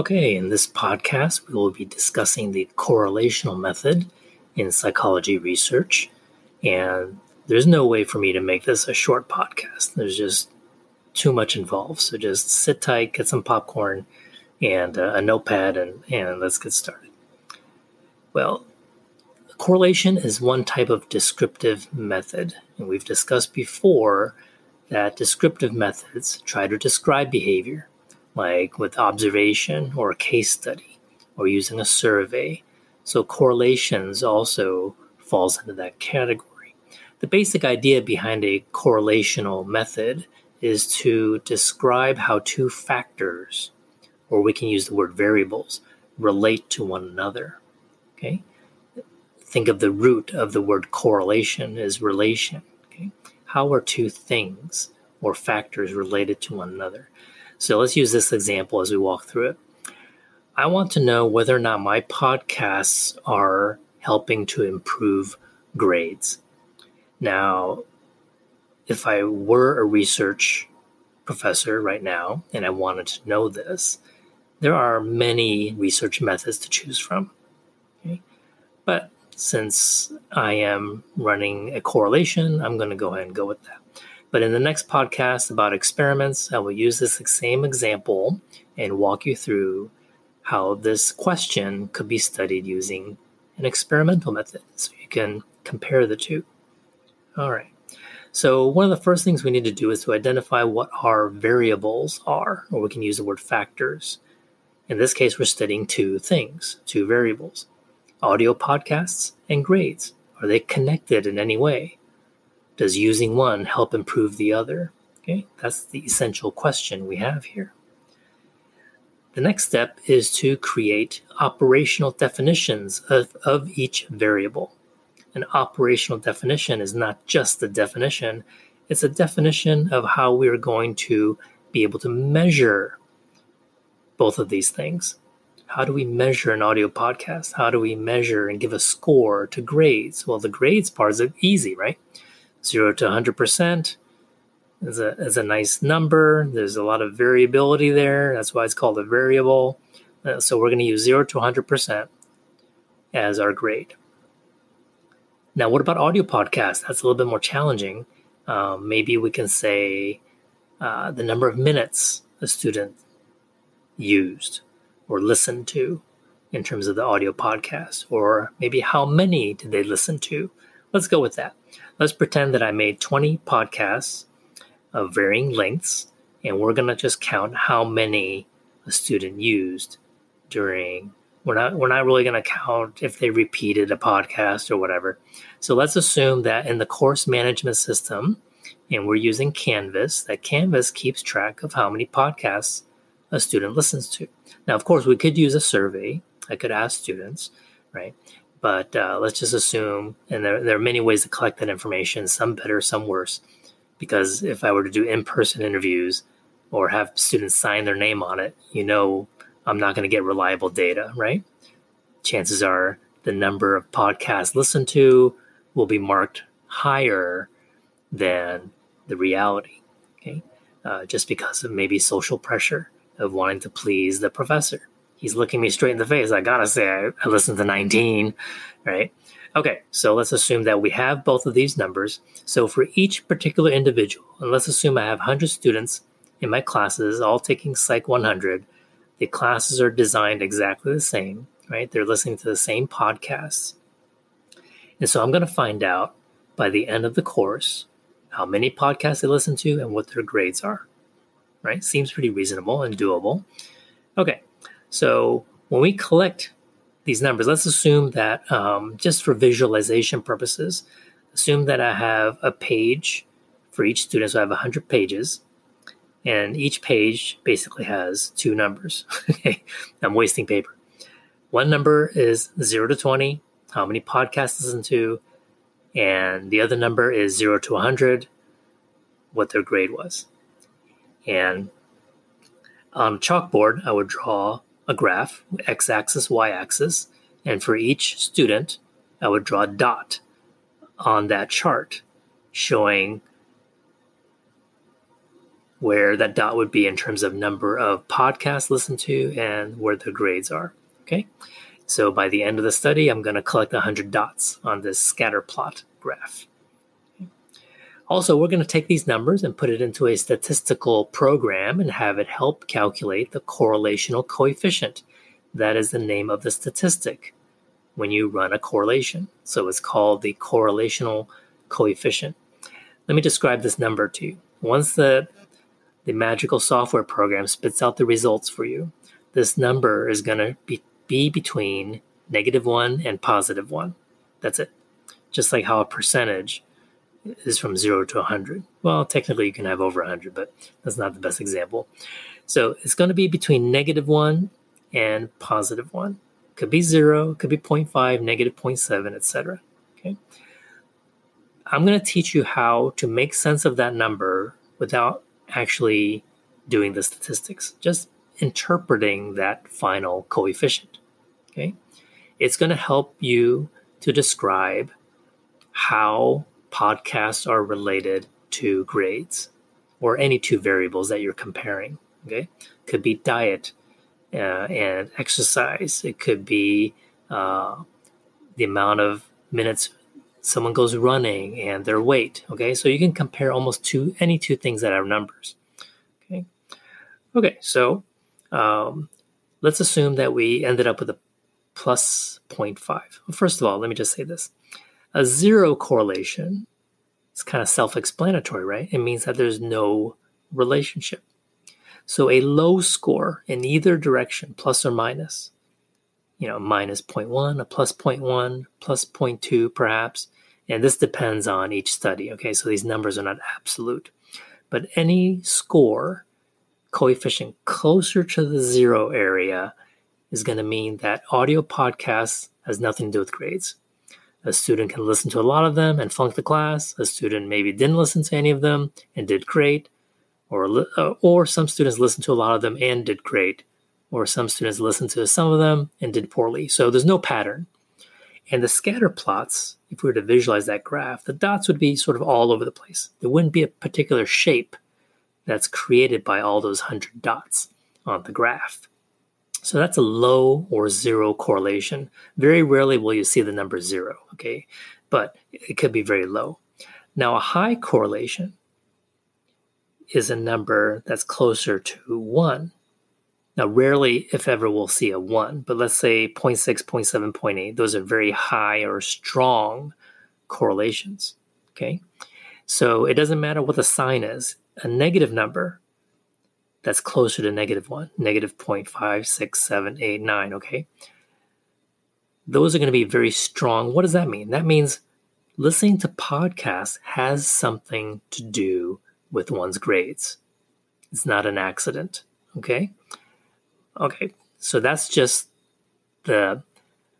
Okay, in this podcast, we will be discussing the correlational method in psychology research. And there's no way for me to make this a short podcast. There's just too much involved. So just sit tight, get some popcorn and uh, a notepad, and, and let's get started. Well, correlation is one type of descriptive method. And we've discussed before that descriptive methods try to describe behavior, like with observation or a case study or using a survey. So correlations also falls into that category. The basic idea behind a correlational method is to describe how two factors, or we can use the word variables, relate to one another. Okay? Think of the root of the word correlation as relation. Okay? How are two things or factors related to one another? So let's use this example as we walk through it. I want to know whether or not my podcasts are helping to improve grades. Now, if I were a research professor right now and I wanted to know this, there are many research methods to choose from. Okay? But since I am running a correlation, I'm going to go ahead and go with that. But in the next podcast about experiments, I will use this same example and walk you through how this question could be studied using an experimental method so you can compare the two. All right. So, one of the first things we need to do is to identify what our variables are, or we can use the word factors. In this case, we're studying two things, two variables audio podcasts and grades. Are they connected in any way? Does using one help improve the other? Okay, that's the essential question we have here. The next step is to create operational definitions of, of each variable an operational definition is not just a definition, it's a definition of how we are going to be able to measure both of these things. How do we measure an audio podcast? How do we measure and give a score to grades? Well, the grades part is easy, right? Zero to 100% is a, is a nice number. There's a lot of variability there. That's why it's called a variable. Uh, so we're going to use zero to 100% as our grade. Now, what about audio podcasts? That's a little bit more challenging. Um, maybe we can say uh, the number of minutes a student used or listened to in terms of the audio podcast, or maybe how many did they listen to? Let's go with that. Let's pretend that I made 20 podcasts of varying lengths, and we're going to just count how many a student used during we're not we're not really going to count if they repeated a podcast or whatever. So let's assume that in the course management system, and we're using Canvas, that Canvas keeps track of how many podcasts a student listens to. Now, of course, we could use a survey. I could ask students, right? But uh, let's just assume, and there, there are many ways to collect that information, some better, some worse. Because if I were to do in person interviews or have students sign their name on it, you know I'm not going to get reliable data, right? Chances are the number of podcasts listened to will be marked higher than the reality, okay? Uh, just because of maybe social pressure of wanting to please the professor. He's looking me straight in the face. I gotta say, I, I listened to 19, right? Okay, so let's assume that we have both of these numbers. So for each particular individual, and let's assume I have 100 students in my classes all taking Psych 100, the classes are designed exactly the same, right? They're listening to the same podcasts. And so I'm going to find out by the end of the course how many podcasts they listen to and what their grades are, right? Seems pretty reasonable and doable. Okay, so when we collect these numbers, let's assume that um, just for visualization purposes, assume that I have a page for each student. So I have 100 pages and each page basically has two numbers. okay, I'm wasting paper. One number is 0 to 20, how many podcasts listen to, and the other number is 0 to 100, what their grade was. And on a chalkboard, I would draw a graph, x axis, y axis, and for each student, I would draw a dot on that chart showing where that dot would be in terms of number of podcasts listened to and where the grades are. Okay. So by the end of the study, I'm going to collect 100 dots on this scatter plot graph. Also, we're going to take these numbers and put it into a statistical program and have it help calculate the correlational coefficient. That is the name of the statistic when you run a correlation. So it's called the correlational coefficient. Let me describe this number to you. Once the the magical software program spits out the results for you, this number is going to be, be between negative 1 and positive 1. That's it. Just like how a percentage is from 0 to 100. Well, technically you can have over 100, but that's not the best example. So it's going to be between negative 1 and positive 1 could be zero, could be 0.5, negative 0.7, etc. Okay. I'm going to teach you how to make sense of that number without actually doing the statistics, just interpreting that final coefficient. Okay. It's going to help you to describe how podcasts are related to grades or any two variables that you're comparing. Okay. Could be diet, uh, and exercise. It could be uh, the amount of minutes someone goes running and their weight. Okay, so you can compare almost to any two things that are numbers. Okay, okay, so um, let's assume that we ended up with a plus 0.5. Well, first of all, let me just say this: a zero correlation is kind of self-explanatory, right? It means that there's no relationship. So a low score in either direction, plus or minus, you know, minus 0.1, a plus 0.1, plus 0.2 perhaps. And this depends on each study. Okay, so these numbers are not absolute. But any score coefficient closer to the zero area is going to mean that audio podcasts has nothing to do with grades. A student can listen to a lot of them and flunk the class. A student maybe didn't listen to any of them and did great or uh, or some students listened to a lot of them and did great, or some students listened to some of them and did poorly. So there's no pattern. And the scatter plots, if we were to visualize that graph, the dots would be sort of all over the place. There wouldn't be a particular shape that's created by all those 100 dots on the graph. So that's a low or zero correlation. Very rarely will you see the number zero, okay? But it could be very low. Now, a high correlation is a number that's closer to 1. Now, rarely, if ever, we'll see a 1, but let's say 0.6, 0.7, 0.8. Those are very high or strong correlations. Okay. So it doesn't matter what the sign is. A negative number that's closer to negative 1, negative 0.5, 6, 7, 8, 9. Okay. Those are going to be very strong. What does that mean? That means listening to podcasts has something to do with one's grades. It's not an accident. Okay. Okay. So that's just the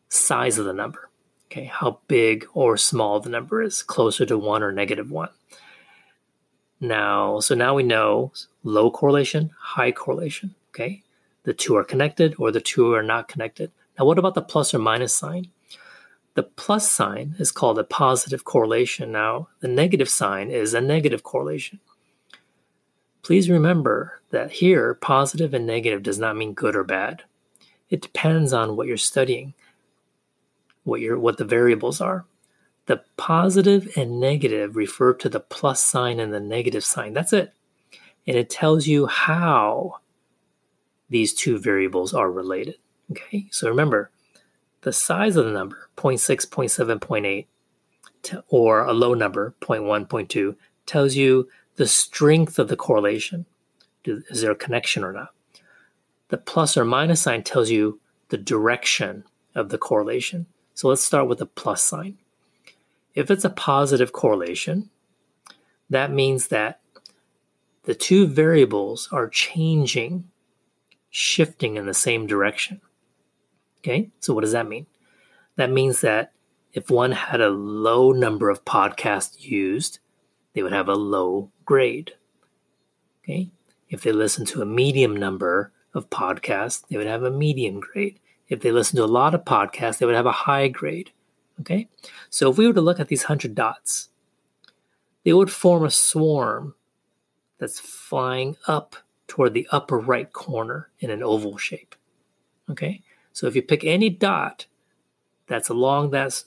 size of the number. Okay. How big or small the number is, closer to one or negative one. Now, so now we know low correlation, high correlation. Okay. The two are connected or the two are not connected. Now, what about the plus or minus sign? The plus sign is called a positive correlation. Now, the negative sign is a negative correlation. Please remember that here, positive and negative does not mean good or bad. It depends on what you're studying, what your what the variables are. The positive and negative refer to the plus sign and the negative sign. That's it. And it tells you how these two variables are related. Okay, so remember the size of the number 0.6, 0.7, 0.8, or a low number 0.1, 0.2 tells you the strength of the correlation. Is there a connection or not? The plus or minus sign tells you the direction of the correlation. So let's start with the plus sign. If it's a positive correlation, that means that the two variables are changing, shifting in the same direction. Okay, so what does that mean? That means that if one had a low number of podcasts used, they would have a low grade. Okay. If they listen to a medium number of podcasts, they would have a medium grade. If they listen to a lot of podcasts, they would have a high grade. Okay. So if we were to look at these 100 dots, they would form a swarm that's flying up toward the upper right corner in an oval shape. Okay, so if you pick any dot that's along that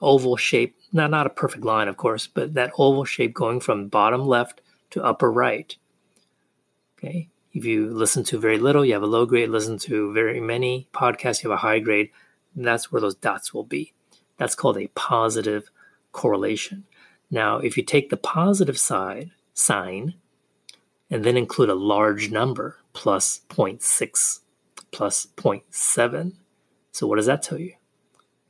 oval shape, not, not a perfect line, of course, but that oval shape going from bottom left to upper right. Okay, if you listen to very little, you have a low grade. Listen to very many podcasts, you have a high grade. that's where those dots will be. That's called a positive correlation. Now, if you take the positive side sign and then include a large number plus 0.6 plus 0.7, so what does that tell you?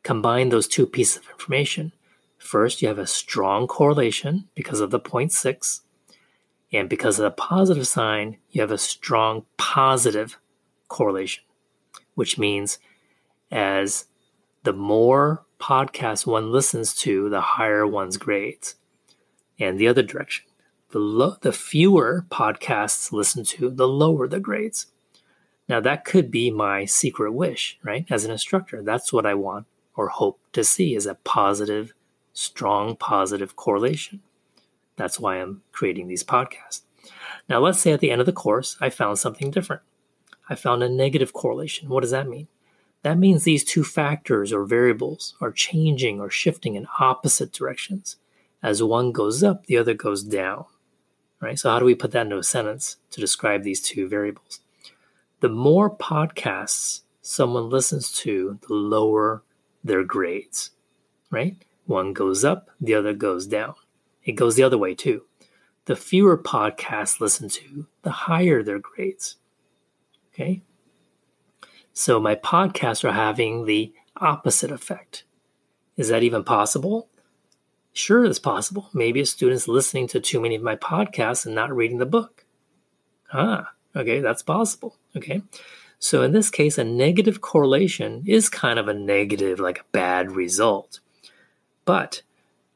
Combine those two pieces of information. First, you have a strong correlation because of the 0.6, and because of the positive sign, you have a strong positive correlation, which means as the more podcasts one listens to, the higher one's grades. And the other direction, the, lo- the fewer podcasts listen to, the lower the grades. Now, that could be my secret wish, right? As an instructor, that's what I want or hope to see is a positive, strong positive correlation. That's why I'm creating these podcasts. Now, let's say at the end of the course, I found something different. I found a negative correlation. What does that mean? That means these two factors or variables are changing or shifting in opposite directions. As one goes up, the other goes down. Right? So, how do we put that into a sentence to describe these two variables? The more podcasts someone listens to, the lower their grades. Right? One goes up, the other goes down. It goes the other way too. The fewer podcasts listen to, the higher their grades. Okay? So my podcasts are having the opposite effect. Is that even possible? Sure, it's possible. Maybe a student's listening to too many of my podcasts and not reading the book. Ah, okay, that's possible. Okay. So in this case, a negative correlation is kind of a negative, like a bad result. But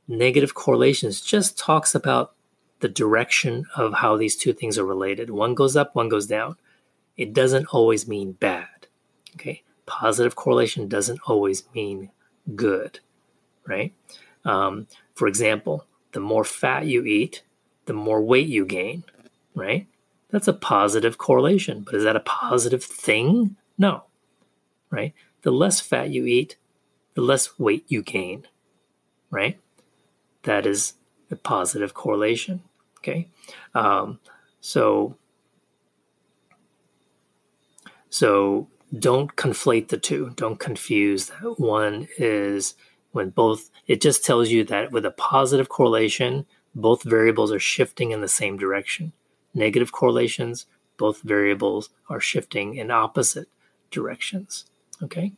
negative correlations just talks about the direction of how these two things are related. One goes up, one goes down. It doesn't always mean bad. Okay, positive correlation doesn't always mean good, right? Um, for example, the more fat you eat, the more weight you gain, right? That's a positive correlation, but is that a positive thing? No, right? The less fat you eat, the less weight you gain, right? That is a positive correlation, okay? Um, so, so don't conflate the two. Don't confuse that one is when both, it just tells you that with a positive correlation, both variables are shifting in the same direction. Negative correlations, both variables are shifting in opposite directions. Okay?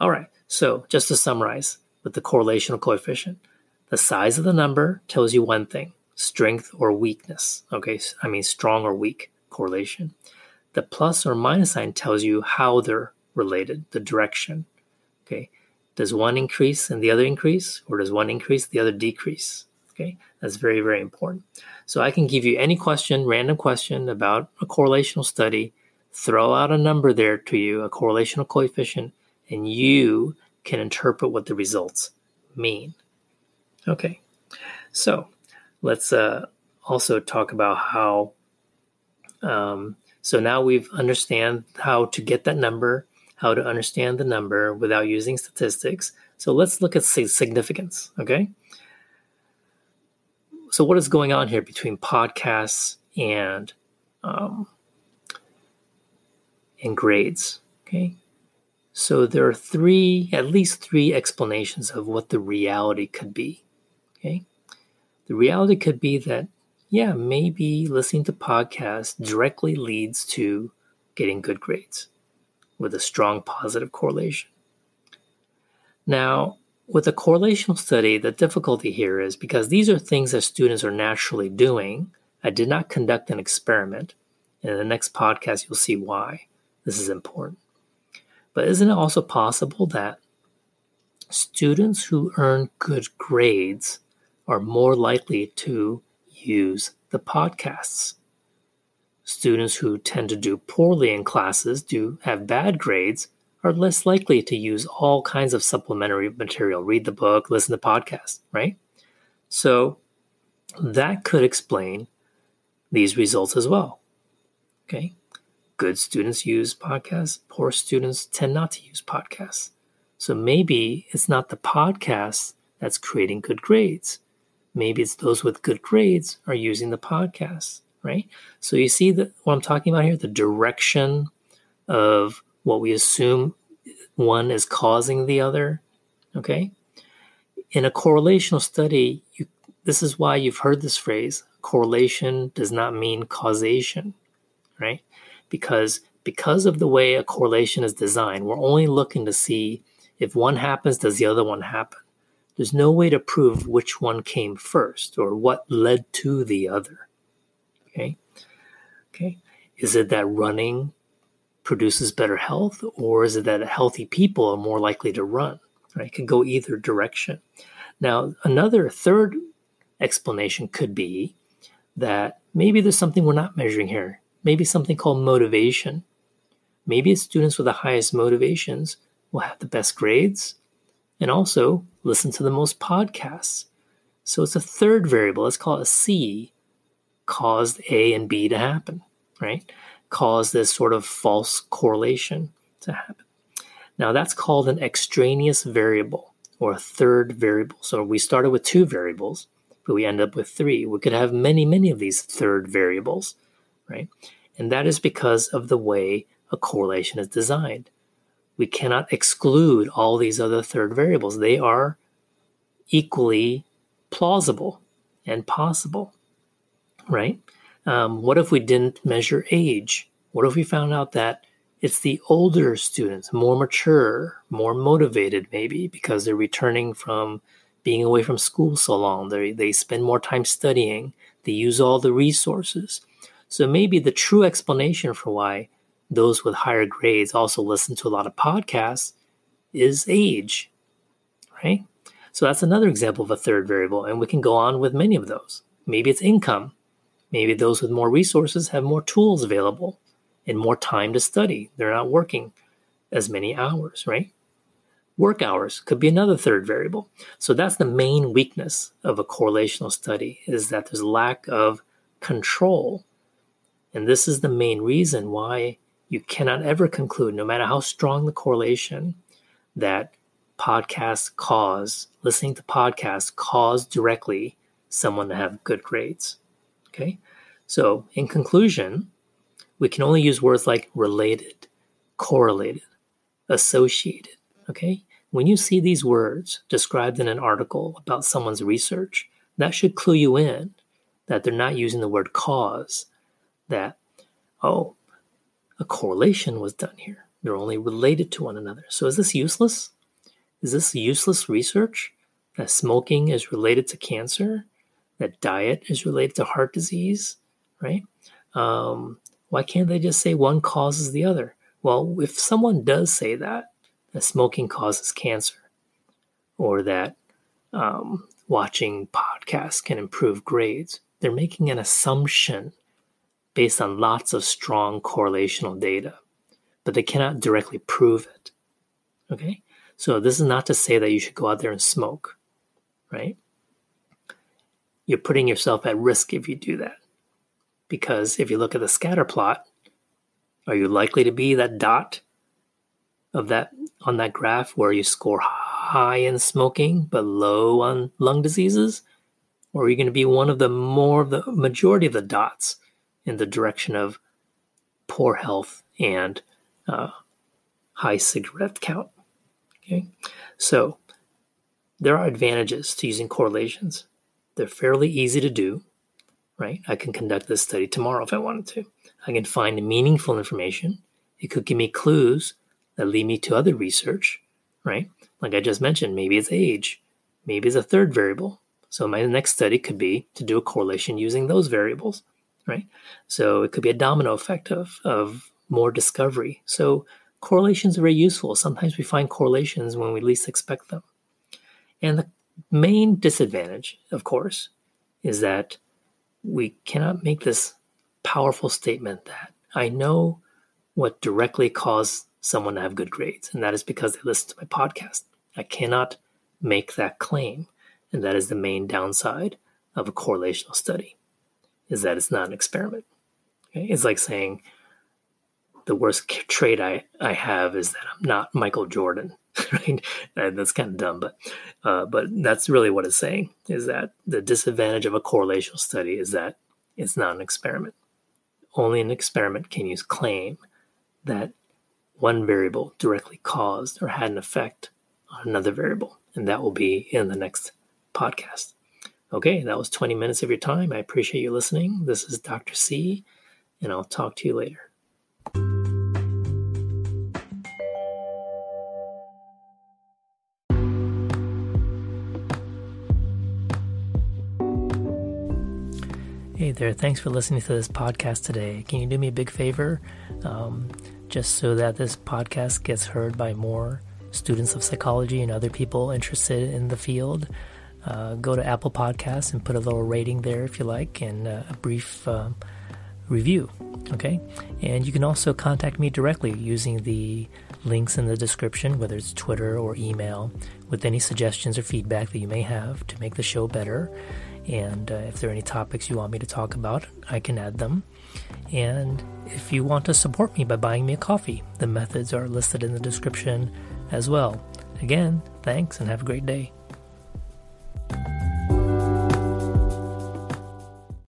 All right. So just to summarize with the correlational coefficient, the size of the number tells you one thing strength or weakness. Okay? I mean, strong or weak correlation. The plus or minus sign tells you how they're related, the direction. Okay. Does one increase and the other increase, or does one increase, the other decrease? Okay. That's very, very important. So I can give you any question, random question about a correlational study, throw out a number there to you, a correlational coefficient, and you can interpret what the results mean. Okay. So let's uh, also talk about how um, so now we've understand how to get that number, how to understand the number without using statistics. So let's look at significance, okay? So what is going on here between podcasts and um, and grades? Okay, so there are three, at least three explanations of what the reality could be. Okay, the reality could be that yeah, maybe listening to podcasts directly leads to getting good grades with a strong positive correlation. Now, with a correlational study, the difficulty here is because these are things that students are naturally doing. I did not conduct an experiment. And in the next podcast, you'll see why this is important. But isn't it also possible that students who earn good grades are more likely to use the podcasts. Students who tend to do poorly in classes, do have bad grades, are less likely to use all kinds of supplementary material, read the book, listen to podcasts, right? So that could explain these results as well. Okay. Good students use podcasts, poor students tend not to use podcasts. So maybe it's not the podcast that's creating good grades. Maybe it's those with good grades are using the podcast, right? So you see that what I'm talking about here, the direction of what we assume one is causing the other. Okay. In a correlational study, you, this is why you've heard this phrase correlation does not mean causation, right? Because because of the way a correlation is designed, we're only looking to see if one happens, does the other one happen? There's no way to prove which one came first or what led to the other. Okay. Okay. Is it that running produces better health, or is it that healthy people are more likely to run? Right? It could go either direction. Now, another third explanation could be that maybe there's something we're not measuring here. Maybe something called motivation. Maybe it's students with the highest motivations will have the best grades and also listen to the most podcasts. So it's a third variable. Let's call it a C caused A and B to happen, right? Caused this sort of false correlation to happen. Now that's called an extraneous variable or a third variable. So we started with two variables, but we end up with three. We could have many, many of these third variables, right? And that is because of the way a correlation is designed. We cannot exclude all these other third variables. They are equally plausible and possible, right? Um, what if we didn't measure age? What if we found out that it's the older students, more mature, more motivated, maybe because they're returning from being away from school so long. They, they spend more time studying, they use all the resources. So maybe the true explanation for why those with higher grades also listen to a lot of podcasts is age, right? So that's another example of a third variable, and we can go on with many of those. Maybe it's income. Maybe those with more resources have more tools available and more time to study. They're not working as many hours, right? Work hours could be another third variable. So that's the main weakness of a correlational study is that there's lack of control. And this is the main reason why you cannot ever conclude, no matter how strong the correlation, that podcasts cause, listening to podcasts cause directly someone to have good grades. Okay. So, in conclusion, we can only use words like related, correlated, associated. Okay. When you see these words described in an article about someone's research, that should clue you in that they're not using the word cause, that, oh, a correlation was done here. They're only related to one another. So is this useless? Is this useless research? That smoking is related to cancer? That diet is related to heart disease? Right? Um, why can't they just say one causes the other? Well, if someone does say that, that smoking causes cancer, or that um, watching podcasts can improve grades, they're making an assumption based on lots of strong correlational data, but they cannot directly prove it. Okay? So this is not to say that you should go out there and smoke, right? You're putting yourself at risk if you do that. Because if you look at the scatter plot, are you likely to be that dot of that on that graph where you score high in smoking but low on lung diseases? Or are you going to be one of the more of the majority of the dots in the direction of poor health and uh, high cigarette count. Okay, so there are advantages to using correlations. They're fairly easy to do, right? I can conduct this study tomorrow if I wanted to. I can find meaningful information. It could give me clues that lead me to other research, right? Like I just mentioned, maybe it's age, maybe it's a third variable. So my next study could be to do a correlation using those variables right? So it could be a domino effect of, of more discovery. So correlations are very useful. Sometimes we find correlations when we least expect them. And the main disadvantage, of course, is that we cannot make this powerful statement that I know what directly caused someone to have good grades, and that is because they listen to my podcast. I cannot make that claim, and that is the main downside of a correlational study. Is that it's not an experiment. It's like saying the worst trait I, I have is that I'm not Michael Jordan. Right? that's kind of dumb, but uh, but that's really what it's saying is that the disadvantage of a correlational study is that it's not an experiment. Only an experiment can you claim that one variable directly caused or had an effect on another variable, and that will be in the next podcast. Okay, that was 20 minutes of your time. I appreciate you listening. This is Dr. C, and I'll talk to you later. Hey there, thanks for listening to this podcast today. Can you do me a big favor? Um, just so that this podcast gets heard by more students of psychology and other people interested in the field uh, go to Apple Podcasts and put a little rating there if you like and uh, a brief um, review. Okay. And you can also contact me directly using the links in the description, whether it's Twitter or email, with any suggestions or feedback that you may have to make the show better. And uh, if there are any topics you want me to talk about, I can add them. And if you want to support me by buying me a coffee, the methods are listed in the description as well. Again, thanks and have a great day.